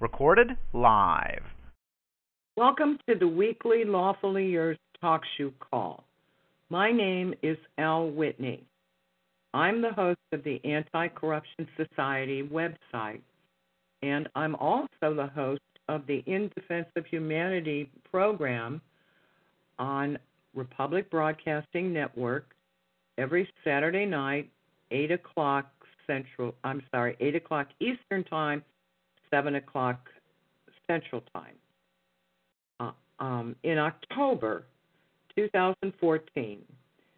Recorded live. Welcome to the weekly Lawfully Yours Talk Shoe Call. My name is Al Whitney. I'm the host of the Anti Corruption Society website, and I'm also the host of the In Defense of Humanity program on Republic Broadcasting Network every Saturday night, 8 o'clock Central, I'm sorry, 8 o'clock Eastern Time, 7 o'clock Central Time. Uh, um, in October 2014,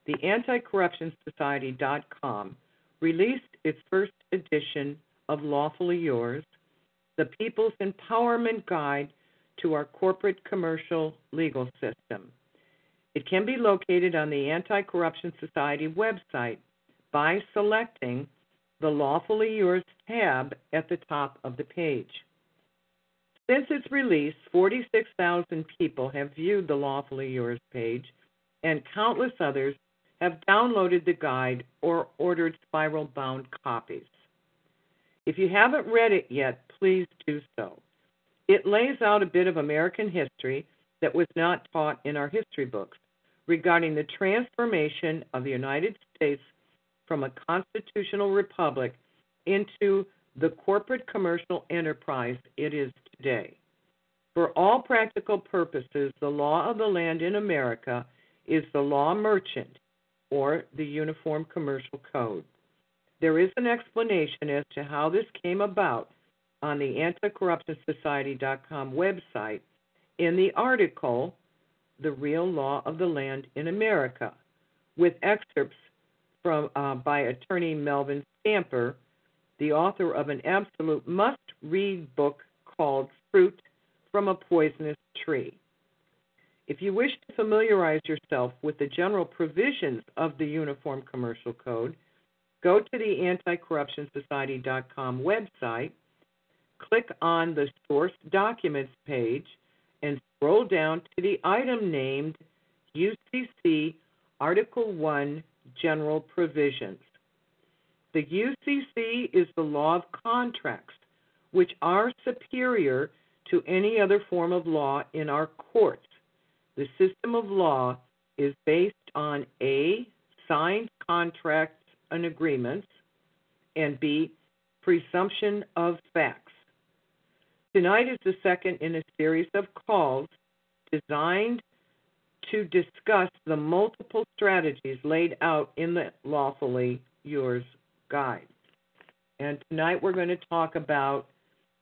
the AntiCorruptionSociety.com released its first edition of Lawfully Yours, the People's Empowerment Guide to Our Corporate Commercial Legal System. It can be located on the Anti Corruption Society website by selecting the Lawfully Yours tab at the top of the page. Since its release, 46,000 people have viewed the Lawfully Yours page, and countless others have downloaded the guide or ordered spiral bound copies. If you haven't read it yet, please do so. It lays out a bit of American history that was not taught in our history books regarding the transformation of the United States from a constitutional republic into the corporate commercial enterprise it is today. For all practical purposes, the law of the land in America is the law merchant or the Uniform Commercial Code. There is an explanation as to how this came about on the anticorruptionsociety.com website in the article The Real Law of the Land in America, with excerpts from uh, by attorney Melvin Stamper, the author of an absolute must-read book called Fruit from a Poisonous Tree. If you wish to familiarize yourself with the general provisions of the Uniform Commercial Code, go to the anticorruptionsociety.com website, click on the Source Documents page, and scroll down to the item named UCC Article 1 general provisions. The UCC is the law of contracts, which are superior to any other form of law in our courts. The system of law is based on A. Signed contracts and agreements, and B. Presumption of facts. Tonight is the second in a series of calls designed to discuss the multiple strategies laid out in the Lawfully Yours guide. And tonight we're going to talk about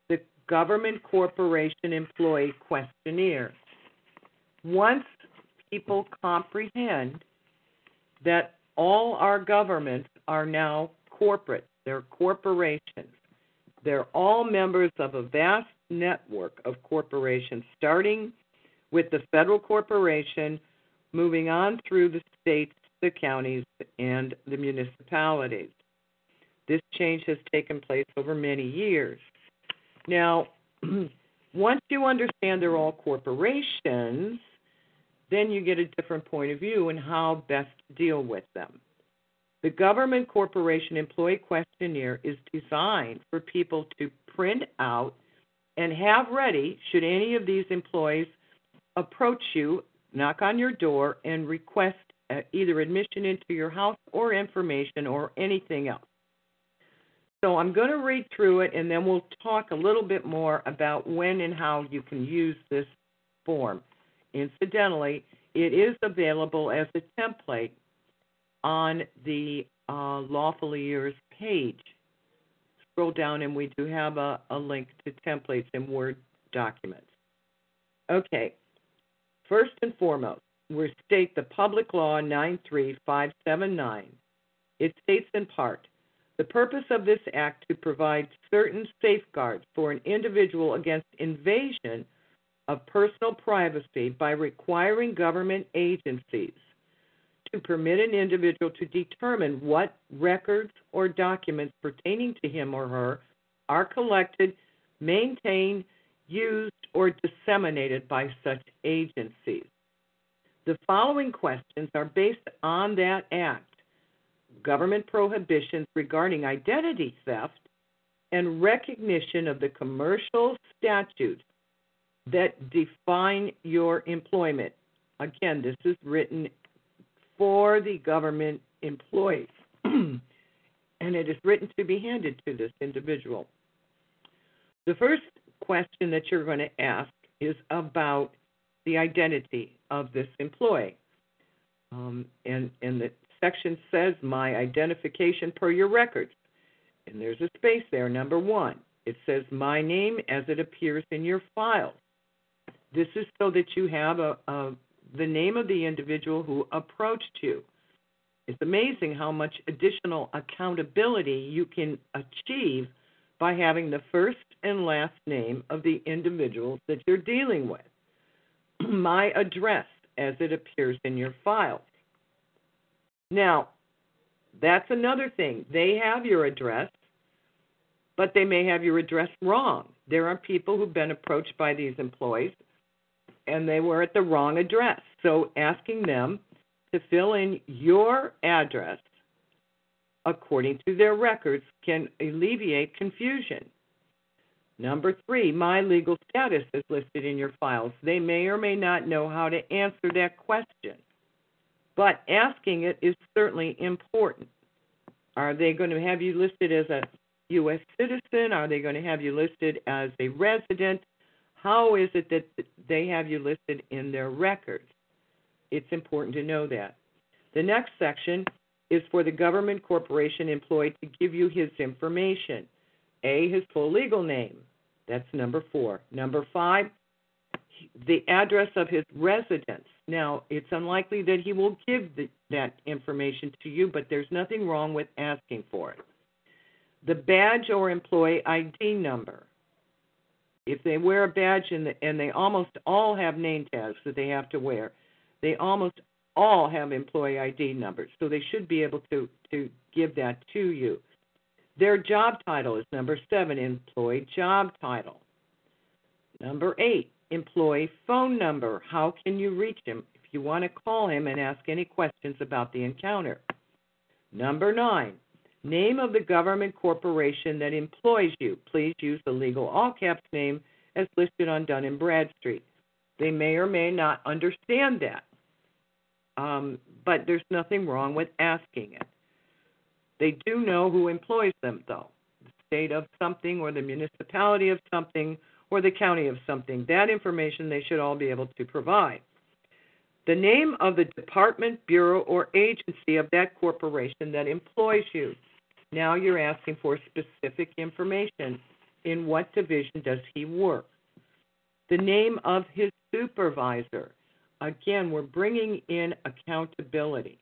the Government Corporation Employee Questionnaire. Once people comprehend that all our governments are now corporate, they're corporations, they're all members of a vast network of corporations, starting with the federal corporation moving on through the states, the counties, and the municipalities. This change has taken place over many years. Now, once you understand they're all corporations, then you get a different point of view and how best to deal with them. The Government Corporation Employee Questionnaire is designed for people to print out and have ready should any of these employees approach you, knock on your door, and request uh, either admission into your house or information or anything else. So I'm going to read through it and then we'll talk a little bit more about when and how you can use this form. Incidentally, it is available as a template on the uh, Lawfully Yours page. Scroll down and we do have a, a link to templates in Word documents. Okay, First and foremost, we state the Public Law 93579. It states in part the purpose of this act to provide certain safeguards for an individual against invasion of personal privacy by requiring government agencies to permit an individual to determine what records or documents pertaining to him or her are collected, maintained, used, or disseminated by such agencies. The following questions are based on that act government prohibitions regarding identity theft and recognition of the commercial statutes that define your employment. Again, this is written for the government employees, and it is written to be handed to this individual. The first question that you're going to ask is about the identity of this employee. Um, and, and the section says my identification per your records. And there's a space there, number one. It says my name as it appears in your file. This is so that you have a, a the name of the individual who approached you. It's amazing how much additional accountability you can achieve by having the first and last name of the individuals that you're dealing with. My address as it appears in your file. Now, that's another thing. They have your address, but they may have your address wrong. There are people who've been approached by these employees and they were at the wrong address. So asking them to fill in your address according to their records can alleviate confusion. Number three, my legal status is listed in your files. They may or may not know how to answer that question, but asking it is certainly important. Are they going to have you listed as a U.S. citizen? Are they going to have you listed as a resident? How is it that they have you listed in their records? It's important to know that. The next section is for the government corporation employee to give you his information. A, his full legal name. That's number four. Number five, the address of his residence. Now, it's unlikely that he will give the, that information to you, but there's nothing wrong with asking for it. The badge or employee ID number. If they wear a badge and, the, and they almost all have name tags that they have to wear, they almost all have employee ID numbers, so they should be able to, to give that to you. Their job title is number seven, employee job title. Number eight, employee phone number. How can you reach him if you want to call him and ask any questions about the encounter? Number nine, name of the government corporation that employs you. Please use the legal all caps name as listed on Dun and Bradstreet. They may or may not understand that, um, but there's nothing wrong with asking it. They do know who employs them, though the state of something, or the municipality of something, or the county of something. That information they should all be able to provide. The name of the department, bureau, or agency of that corporation that employs you. Now you're asking for specific information. In what division does he work? The name of his supervisor. Again, we're bringing in accountability.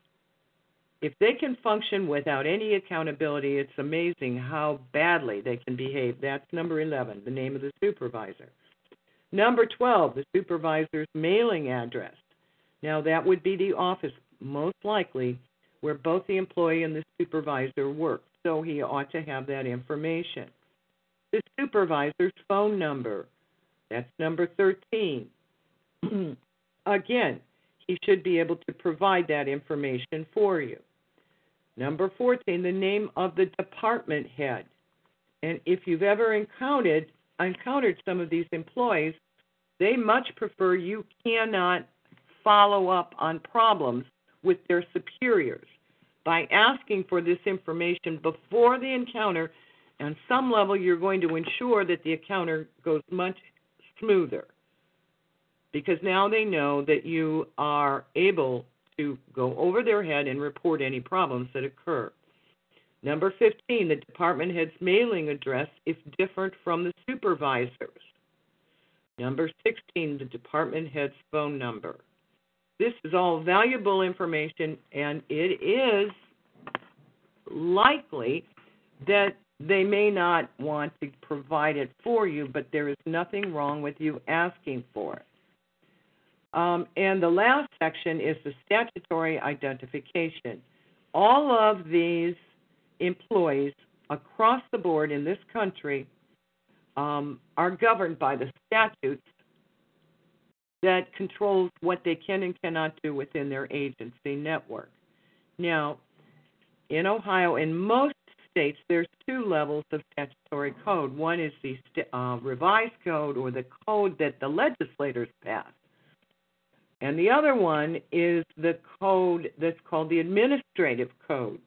If they can function without any accountability, it's amazing how badly they can behave. That's number 11, the name of the supervisor. Number 12, the supervisor's mailing address. Now, that would be the office, most likely, where both the employee and the supervisor work, so he ought to have that information. The supervisor's phone number. That's number 13. Again, he should be able to provide that information for you. Number 14, the name of the department head. And if you've ever encountered encountered some of these employees, they much prefer you cannot follow up on problems with their superiors. By asking for this information before the encounter, on some level, you're going to ensure that the encounter goes much smoother because now they know that you are able to go over their head and report any problems that occur. Number 15, the department head's mailing address is different from the supervisor's. Number 16, the department head's phone number. This is all valuable information, and it is likely that they may not want to provide it for you, but there is nothing wrong with you asking for it. Um, and the last section is the statutory identification. All of these employees across the board in this country um, are governed by the statutes that controls what they can and cannot do within their agency network. Now, in Ohio and most States, there's two levels of statutory code. One is the uh, revised code or the code that the legislators pass. And the other one is the code that's called the administrative code.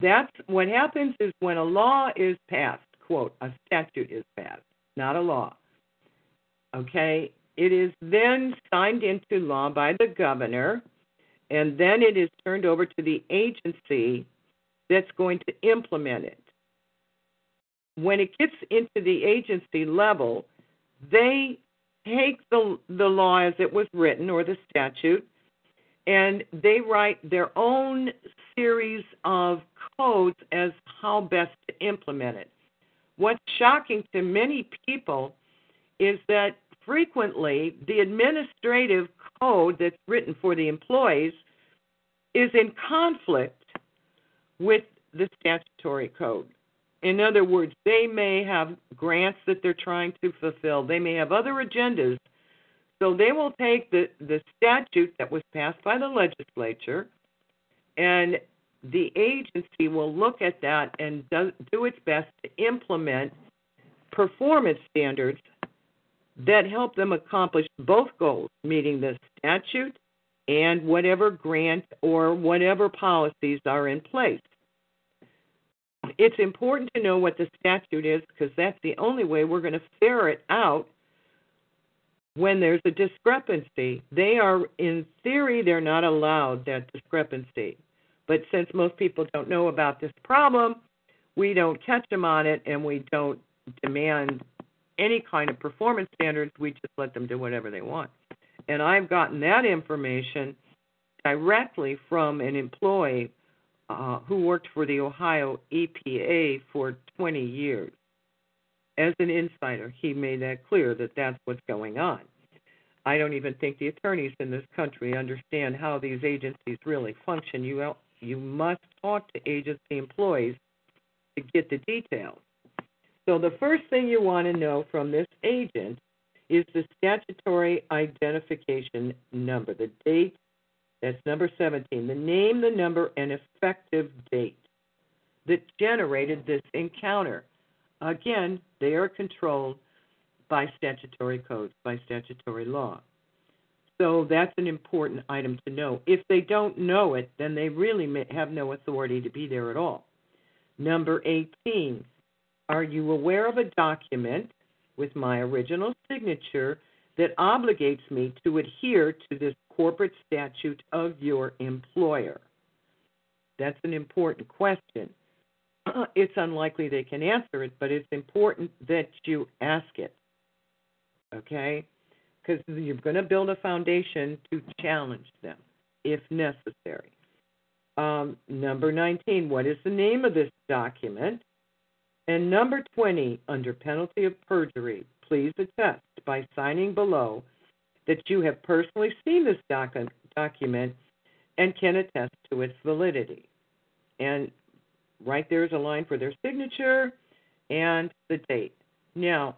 That's what happens is when a law is passed, quote, a statute is passed, not a law. Okay, it is then signed into law by the governor, and then it is turned over to the agency that's going to implement it. When it gets into the agency level, they take the the law as it was written or the statute and they write their own series of codes as how best to implement it. What's shocking to many people is that frequently the administrative code that's written for the employees is in conflict with the statutory code. In other words, they may have grants that they're trying to fulfill, they may have other agendas. So they will take the, the statute that was passed by the legislature, and the agency will look at that and do, do its best to implement performance standards that help them accomplish both goals, meeting the statute and whatever grant or whatever policies are in place. It's important to know what the statute is because that's the only way we're going to ferret out when there's a discrepancy. They are, in theory, they're not allowed that discrepancy. But since most people don't know about this problem, we don't catch them on it and we don't demand any kind of performance standards. We just let them do whatever they want. And I've gotten that information directly from an employee uh, who worked for the Ohio EPA for 20 years. As an insider, he made that clear that that's what's going on. I don't even think the attorneys in this country understand how these agencies really function. You you must talk to agency employees to get the details. So the first thing you want to know from this agent is the statutory identification number, the date that's number 17. The name, the number, and effective date that generated this encounter. Again, they are controlled by statutory codes, by statutory law. So that's an important item to know. If they don't know it, then they really have no authority to be there at all. Number 18, are you aware of a document with my original signature that obligates me to adhere to this corporate statute of your employer? That's an important question. It's unlikely they can answer it, but it's important that you ask it. Okay? Because you're going to build a foundation to challenge them if necessary. Um, number 19, what is the name of this document? And number 20, under penalty of perjury, please attest by signing below that you have personally seen this doc- document and can attest to its validity. And right there is a line for their signature and the date. Now,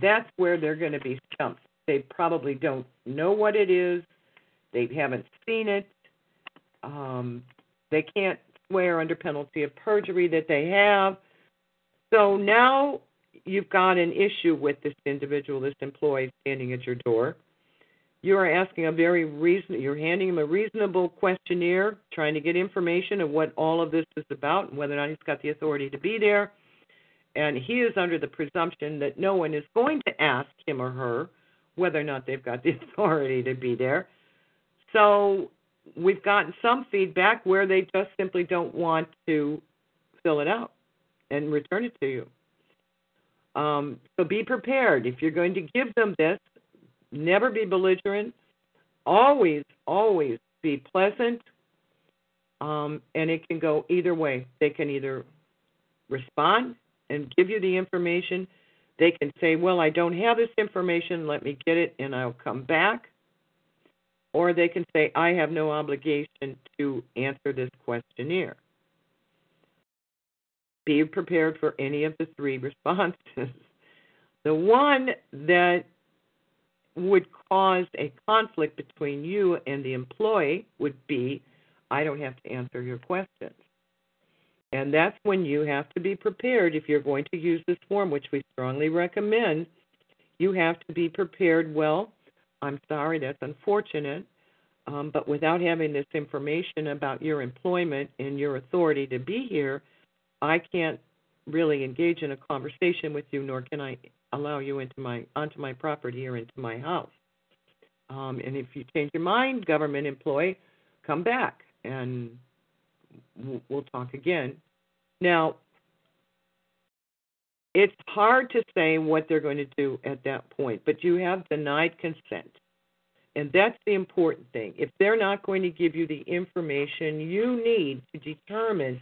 that's where they're going to be stumped. They probably don't know what it is, they haven't seen it, um, they can't swear under penalty of perjury that they have. So now you've got an issue with this individual, this employee standing at your door. You are asking a very reason. You're handing him a reasonable questionnaire, trying to get information of what all of this is about and whether or not he's got the authority to be there. And he is under the presumption that no one is going to ask him or her whether or not they've got the authority to be there. So we've gotten some feedback where they just simply don't want to fill it out and return it to you. Um, so be prepared. If you're going to give them this, never be belligerent. Always, always be pleasant. Um, and it can go either way. They can either respond and give you the information. They can say, Well, I don't have this information. Let me get it and I'll come back. Or they can say, I have no obligation to answer this questionnaire. Be prepared for any of the three responses. The one that would cause a conflict between you and the employee would be I don't have to answer your questions. And that's when you have to be prepared if you're going to use this form, which we strongly recommend. You have to be prepared. Well, I'm sorry, that's unfortunate, um, but without having this information about your employment and your authority to be here, I can't really engage in a conversation with you, nor can I allow you into my onto my property or into my house. Um, and if you change your mind, government employee, come back and we'll talk again. Now, it's hard to say what they're going to do at that point, but you have denied consent. And that's the important thing. If they're not going to give you the information you need to determine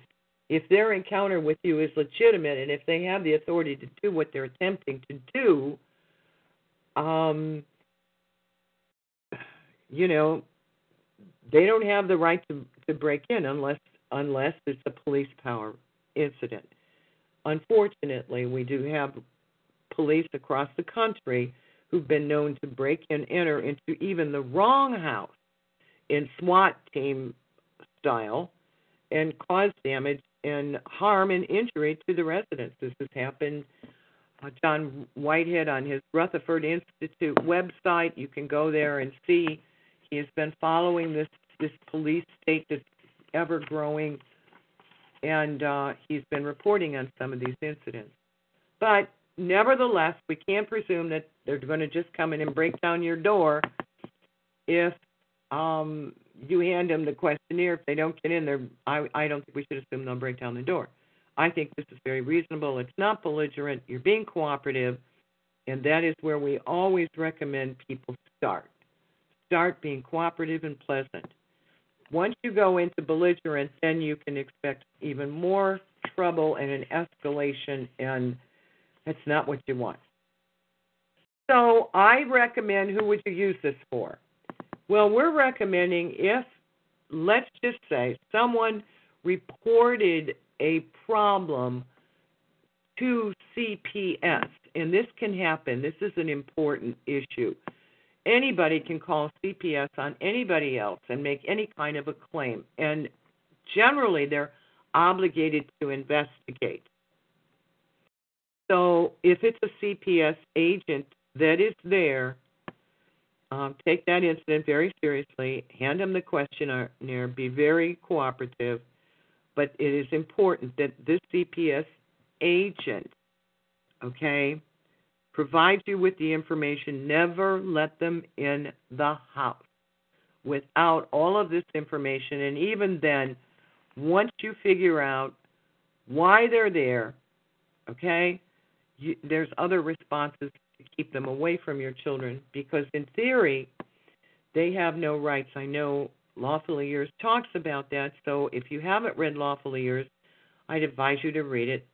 if their encounter with you is legitimate and if they have the authority to do what they're attempting to do, um, you know, they don't have the right to, to break in unless unless it's a police power incident. Unfortunately, we do have police across the country who've been known to break and enter into even the wrong house in SWAT team style and cause damage and harm and injury to the residents. This has happened. Uh, John Whitehead on his Rutherford Institute website, you can go there and see he has been following this this police state that's ever growing, and uh, he's been reporting on some of these incidents. But nevertheless, we can't presume that they're going to just come in and break down your door if um, you hand them the questionnaire. If they don't get in there, I, I don't think we should assume they'll break down the door. I think this is very reasonable. It's not belligerent. You're being cooperative, and that is where we always recommend people start. Start being cooperative and pleasant. Once you go into belligerent, then you can expect even more trouble and an escalation, and that's not what you want. So I recommend who would you use this for? Well, we're recommending if, let's just say, someone reported a problem to CPS, and this can happen. This is an important issue anybody can call CPS on anybody else and make any kind of a claim. And generally, they're obligated to investigate. So if it's a CPS agent that is there, um, take that incident very seriously, hand them the questionnaire, be very cooperative. But it is important that this CPS agent, okay, provides you with the information. Never let them in the house without all of this information. And even then, once you figure out why they're there, okay, you, there's other responses to keep them away from your children because, in theory, they have no rights. I know Lawfully Yours talks about that. So if you haven't read Lawfully Yours, I'd advise you to read it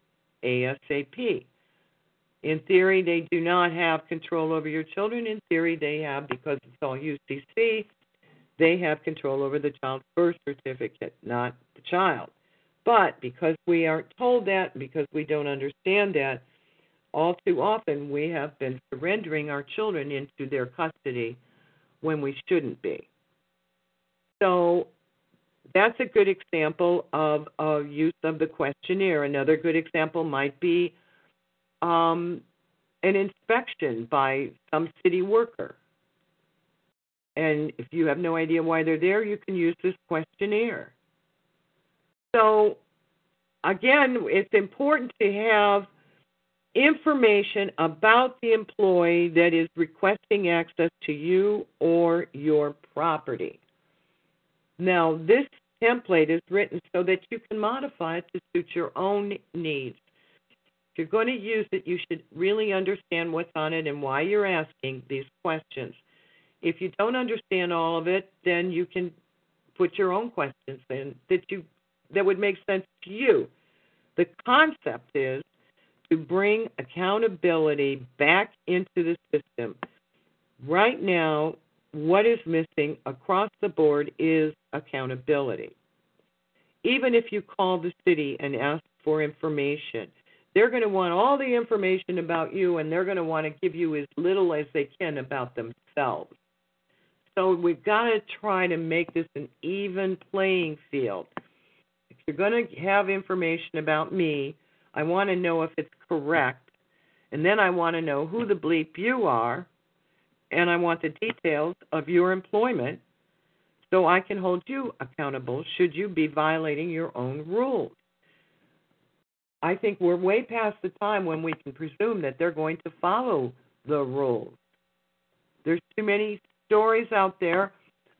ASAP. In theory, they do not have control over your children. In theory, they have, because it's all UCC, they have control over the child's birth certificate, not the child. But because we aren't told that, because we don't understand that, all too often we have been surrendering our children into their custody when we shouldn't be. So that's a good example of a use of the questionnaire. Another good example might be um, an inspection by some city worker. And if you have no idea why they're there, you can use this questionnaire. So, again, it's important to have information about the employee that is requesting access to you or your property. Now, this template is written so that you can modify it to suit your own needs. If you're going to use it, you should really understand what's on it and why you're asking these questions. If you don't understand all of it, then you can put your own questions in that you that would make sense to you. The concept is to bring accountability back into the system. Right now, what is missing across the board is accountability. Even if you call the city and ask for information, they're going to want all the information about you and they're going to want to give you as little as they can about themselves. So we've got to try to make this an even playing field. If you're going to have information about me, I want to know if it's correct. And then I want to know who the bleep you are. And I want the details of your employment so I can hold you accountable should you be violating your own rules. I think we're way past the time when we can presume that they're going to follow the rules. There's too many stories out there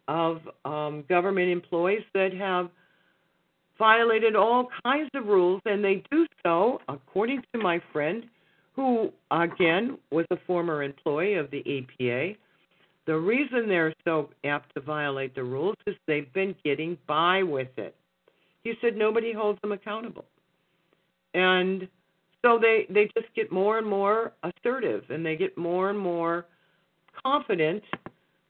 of um, government employees that have violated all kinds of rules, and they do so, according to my friend, who again was a former employee of the EPA. The reason they're so apt to violate the rules is they've been getting by with it. He said nobody holds them accountable. And so they they just get more and more assertive and they get more and more confident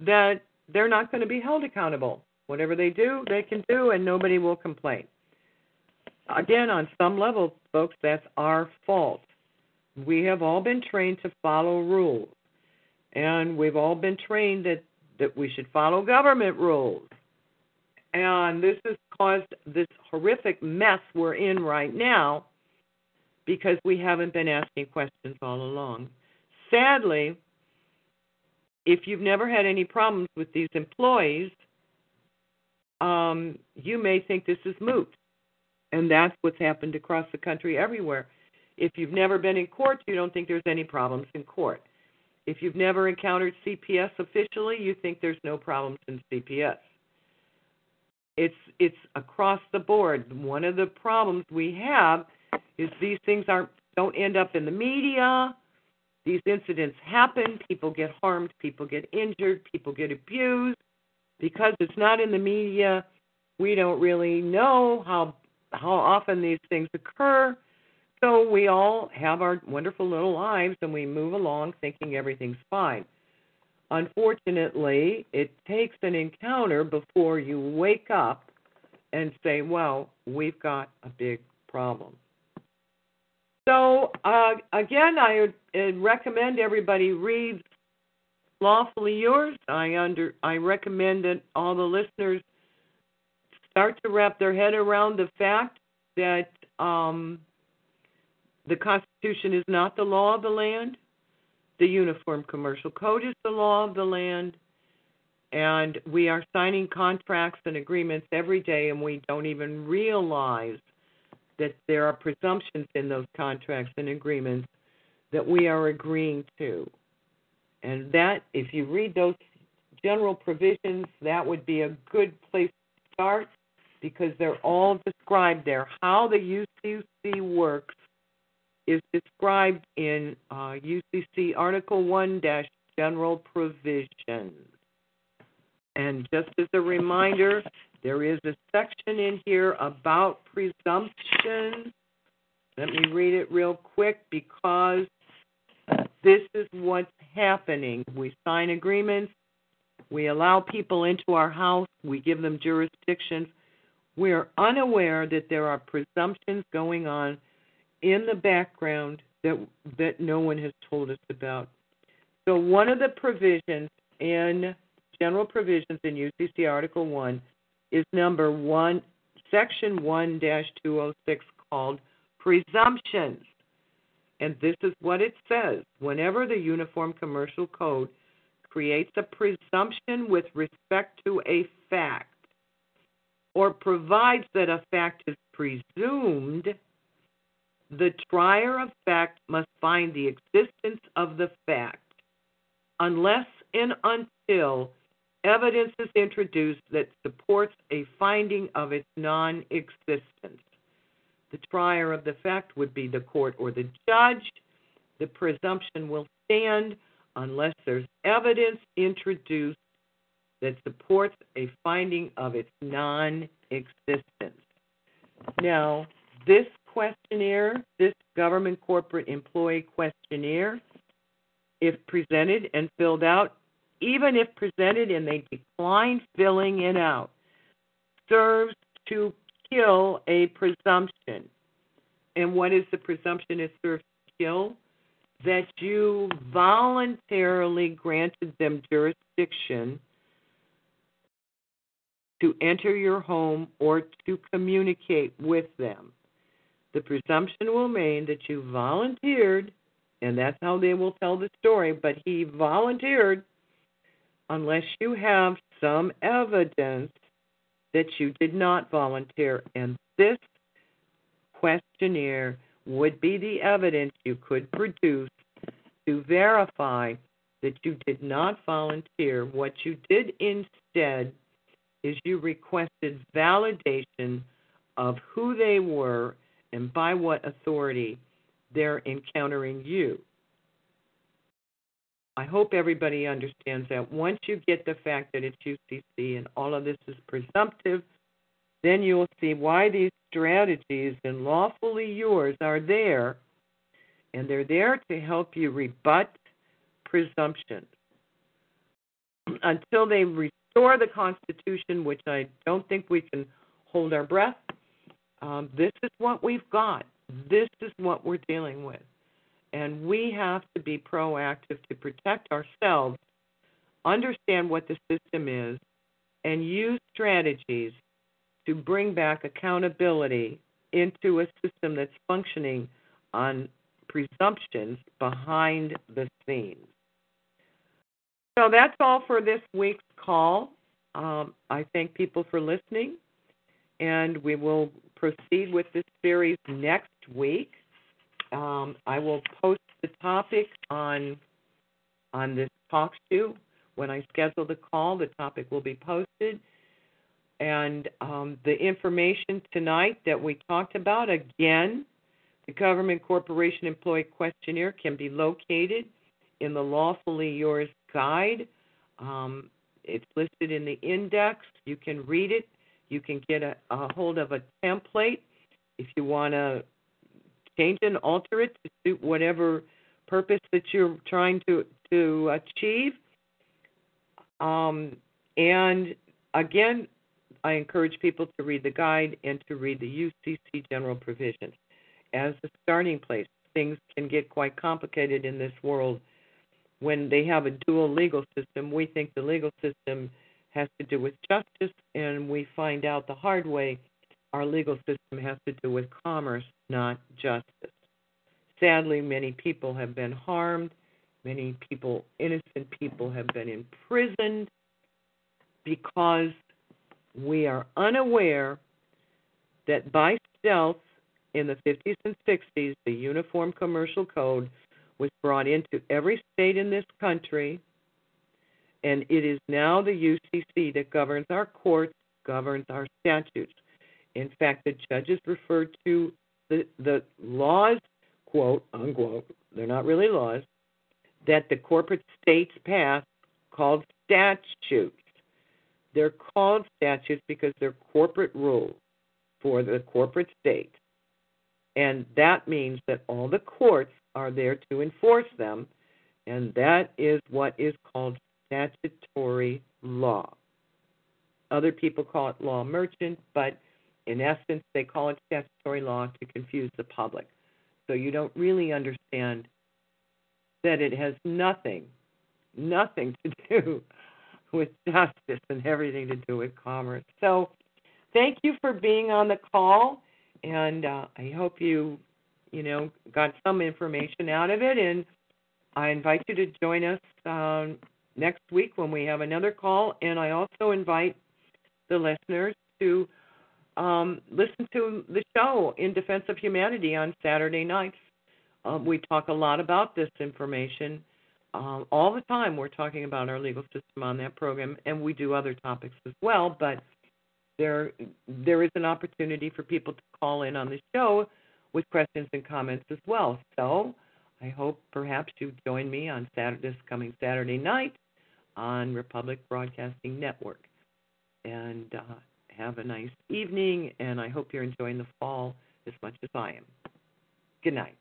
that they're not going to be held accountable. Whatever they do, they can do and nobody will complain. Again, on some level, folks, that's our fault. We have all been trained to follow rules. And we've all been trained that that we should follow government rules. And this has caused this horrific mess we're in right now because we haven't been asking questions all along. Sadly, if you've never had any problems with these employees, um, you may think this is moot. And that's what's happened across the country everywhere. If you've never been in court, you don't think there's any problems in court. If you've never encountered CPS officially, you think there's no problems in CPS. It's it's across the board. One of the problems we have is these things aren't don't end up in the media. These incidents happen, people get harmed, people get injured, people get abused. Because it's not in the media, we don't really know how how often these things occur. So we all have our wonderful little lives and we move along thinking everything's fine. Unfortunately, it takes an encounter before you wake up and say, well, we've got a big problem. So uh, again, I recommend everybody reads "Lawfully Yours." I under I recommend that all the listeners start to wrap their head around the fact that um, the Constitution is not the law of the land. The Uniform Commercial Code is the law of the land. And we are signing contracts and agreements every day, and we don't even realize that there are presumptions in those contracts and agreements that we are agreeing to. And that, if you read those general provisions, that would be a good place to start because they're all described there. How the UCC works is described in uh, UCC Article 1 General Provisions. And just as a reminder, there is a section in here about presumption. Let me read it real quick because this is what's happening. We sign agreements, we allow people into our house, we give them jurisdictions. We are unaware that there are presumptions going on in the background that that no one has told us about. So one of the provisions in general provisions in UCC Article 1 is number one, section 1 206 called presumptions. And this is what it says whenever the Uniform Commercial Code creates a presumption with respect to a fact or provides that a fact is presumed, the trier of fact must find the existence of the fact unless and until evidence is introduced that supports a finding of its non existence. The trier of the fact would be the court or the judge. The presumption will stand unless there's evidence introduced that supports a finding of its non existence. Now, this questionnaire, this government corporate employee questionnaire, if presented and filled out, even if presented and they decline filling it out, serves to kill a presumption. And what is the presumption it serves to kill? That you voluntarily granted them jurisdiction to enter your home or to communicate with them. The presumption will remain that you volunteered, and that's how they will tell the story, but he volunteered unless you have some evidence that you did not volunteer. And this questionnaire would be the evidence you could produce to verify that you did not volunteer. What you did instead is you requested validation of who they were and by what authority they're encountering you. I hope everybody understands that once you get the fact that it's UCC and all of this is presumptive, then you will see why these strategies and lawfully yours are there, and they're there to help you rebut presumptions. Until they restore the Constitution, which I don't think we can hold our breath, um, this is what we've got. This is what we're dealing with. And we have to be proactive to protect ourselves, understand what the system is, and use strategies to bring back accountability into a system that's functioning on presumptions behind the scenes. So that's all for this week's call. Um, I thank people for listening, and we will proceed with this series next week. Um, I will post the topic on on this talk show when I schedule the call. The topic will be posted, and um, the information tonight that we talked about again, the Government Corporation Employee Questionnaire can be located in the Lawfully Yours Guide. Um, it's listed in the index. You can read it. You can get a, a hold of a template if you want to change and alter it to suit whatever purpose that you're trying to to achieve. Um, and again, I encourage people to read the guide and to read the UCC general provisions as a starting place. Things can get quite complicated in this world when they have a dual legal system. We think the legal system has to do with justice, and we find out the hard way our legal system has to do with commerce, not justice. Sadly, many people have been harmed. Many people, innocent people, have been imprisoned because we are unaware that by stealth in the 50s and 60s, the Uniform Commercial Code was brought into every state in this country, and it is now the UCC that governs our courts, governs our statutes. In fact, the judges refer to the, the laws, quote, unquote, they're not really laws, that the corporate states pass called statutes. They're called statutes because they're corporate rules for the corporate state. And that means that all the courts are there to enforce them, and that is what is called statutory law. Other people call it law merchant, but in essence, they call it statutory law to confuse the public. So you don't really understand that it has nothing, nothing to do with justice and everything to do with commerce. So thank you for being on the call, and uh, I hope you, you know, got some information out of it. And I invite you to join us um, next week when we have another call. And I also invite the listeners to um, listen to the show in Defense of Humanity on Saturday nights. Um, we talk a lot about this information. Um, all the time we're talking about our legal system on that program, and we do other topics as well. But there, there is an opportunity for people to call in on the show with questions and comments as well. So I hope perhaps you join me on Saturday, this coming Saturday night on Republic Broadcasting Network. And uh, have a nice evening, and I hope you're enjoying the fall as much as I am. Good night.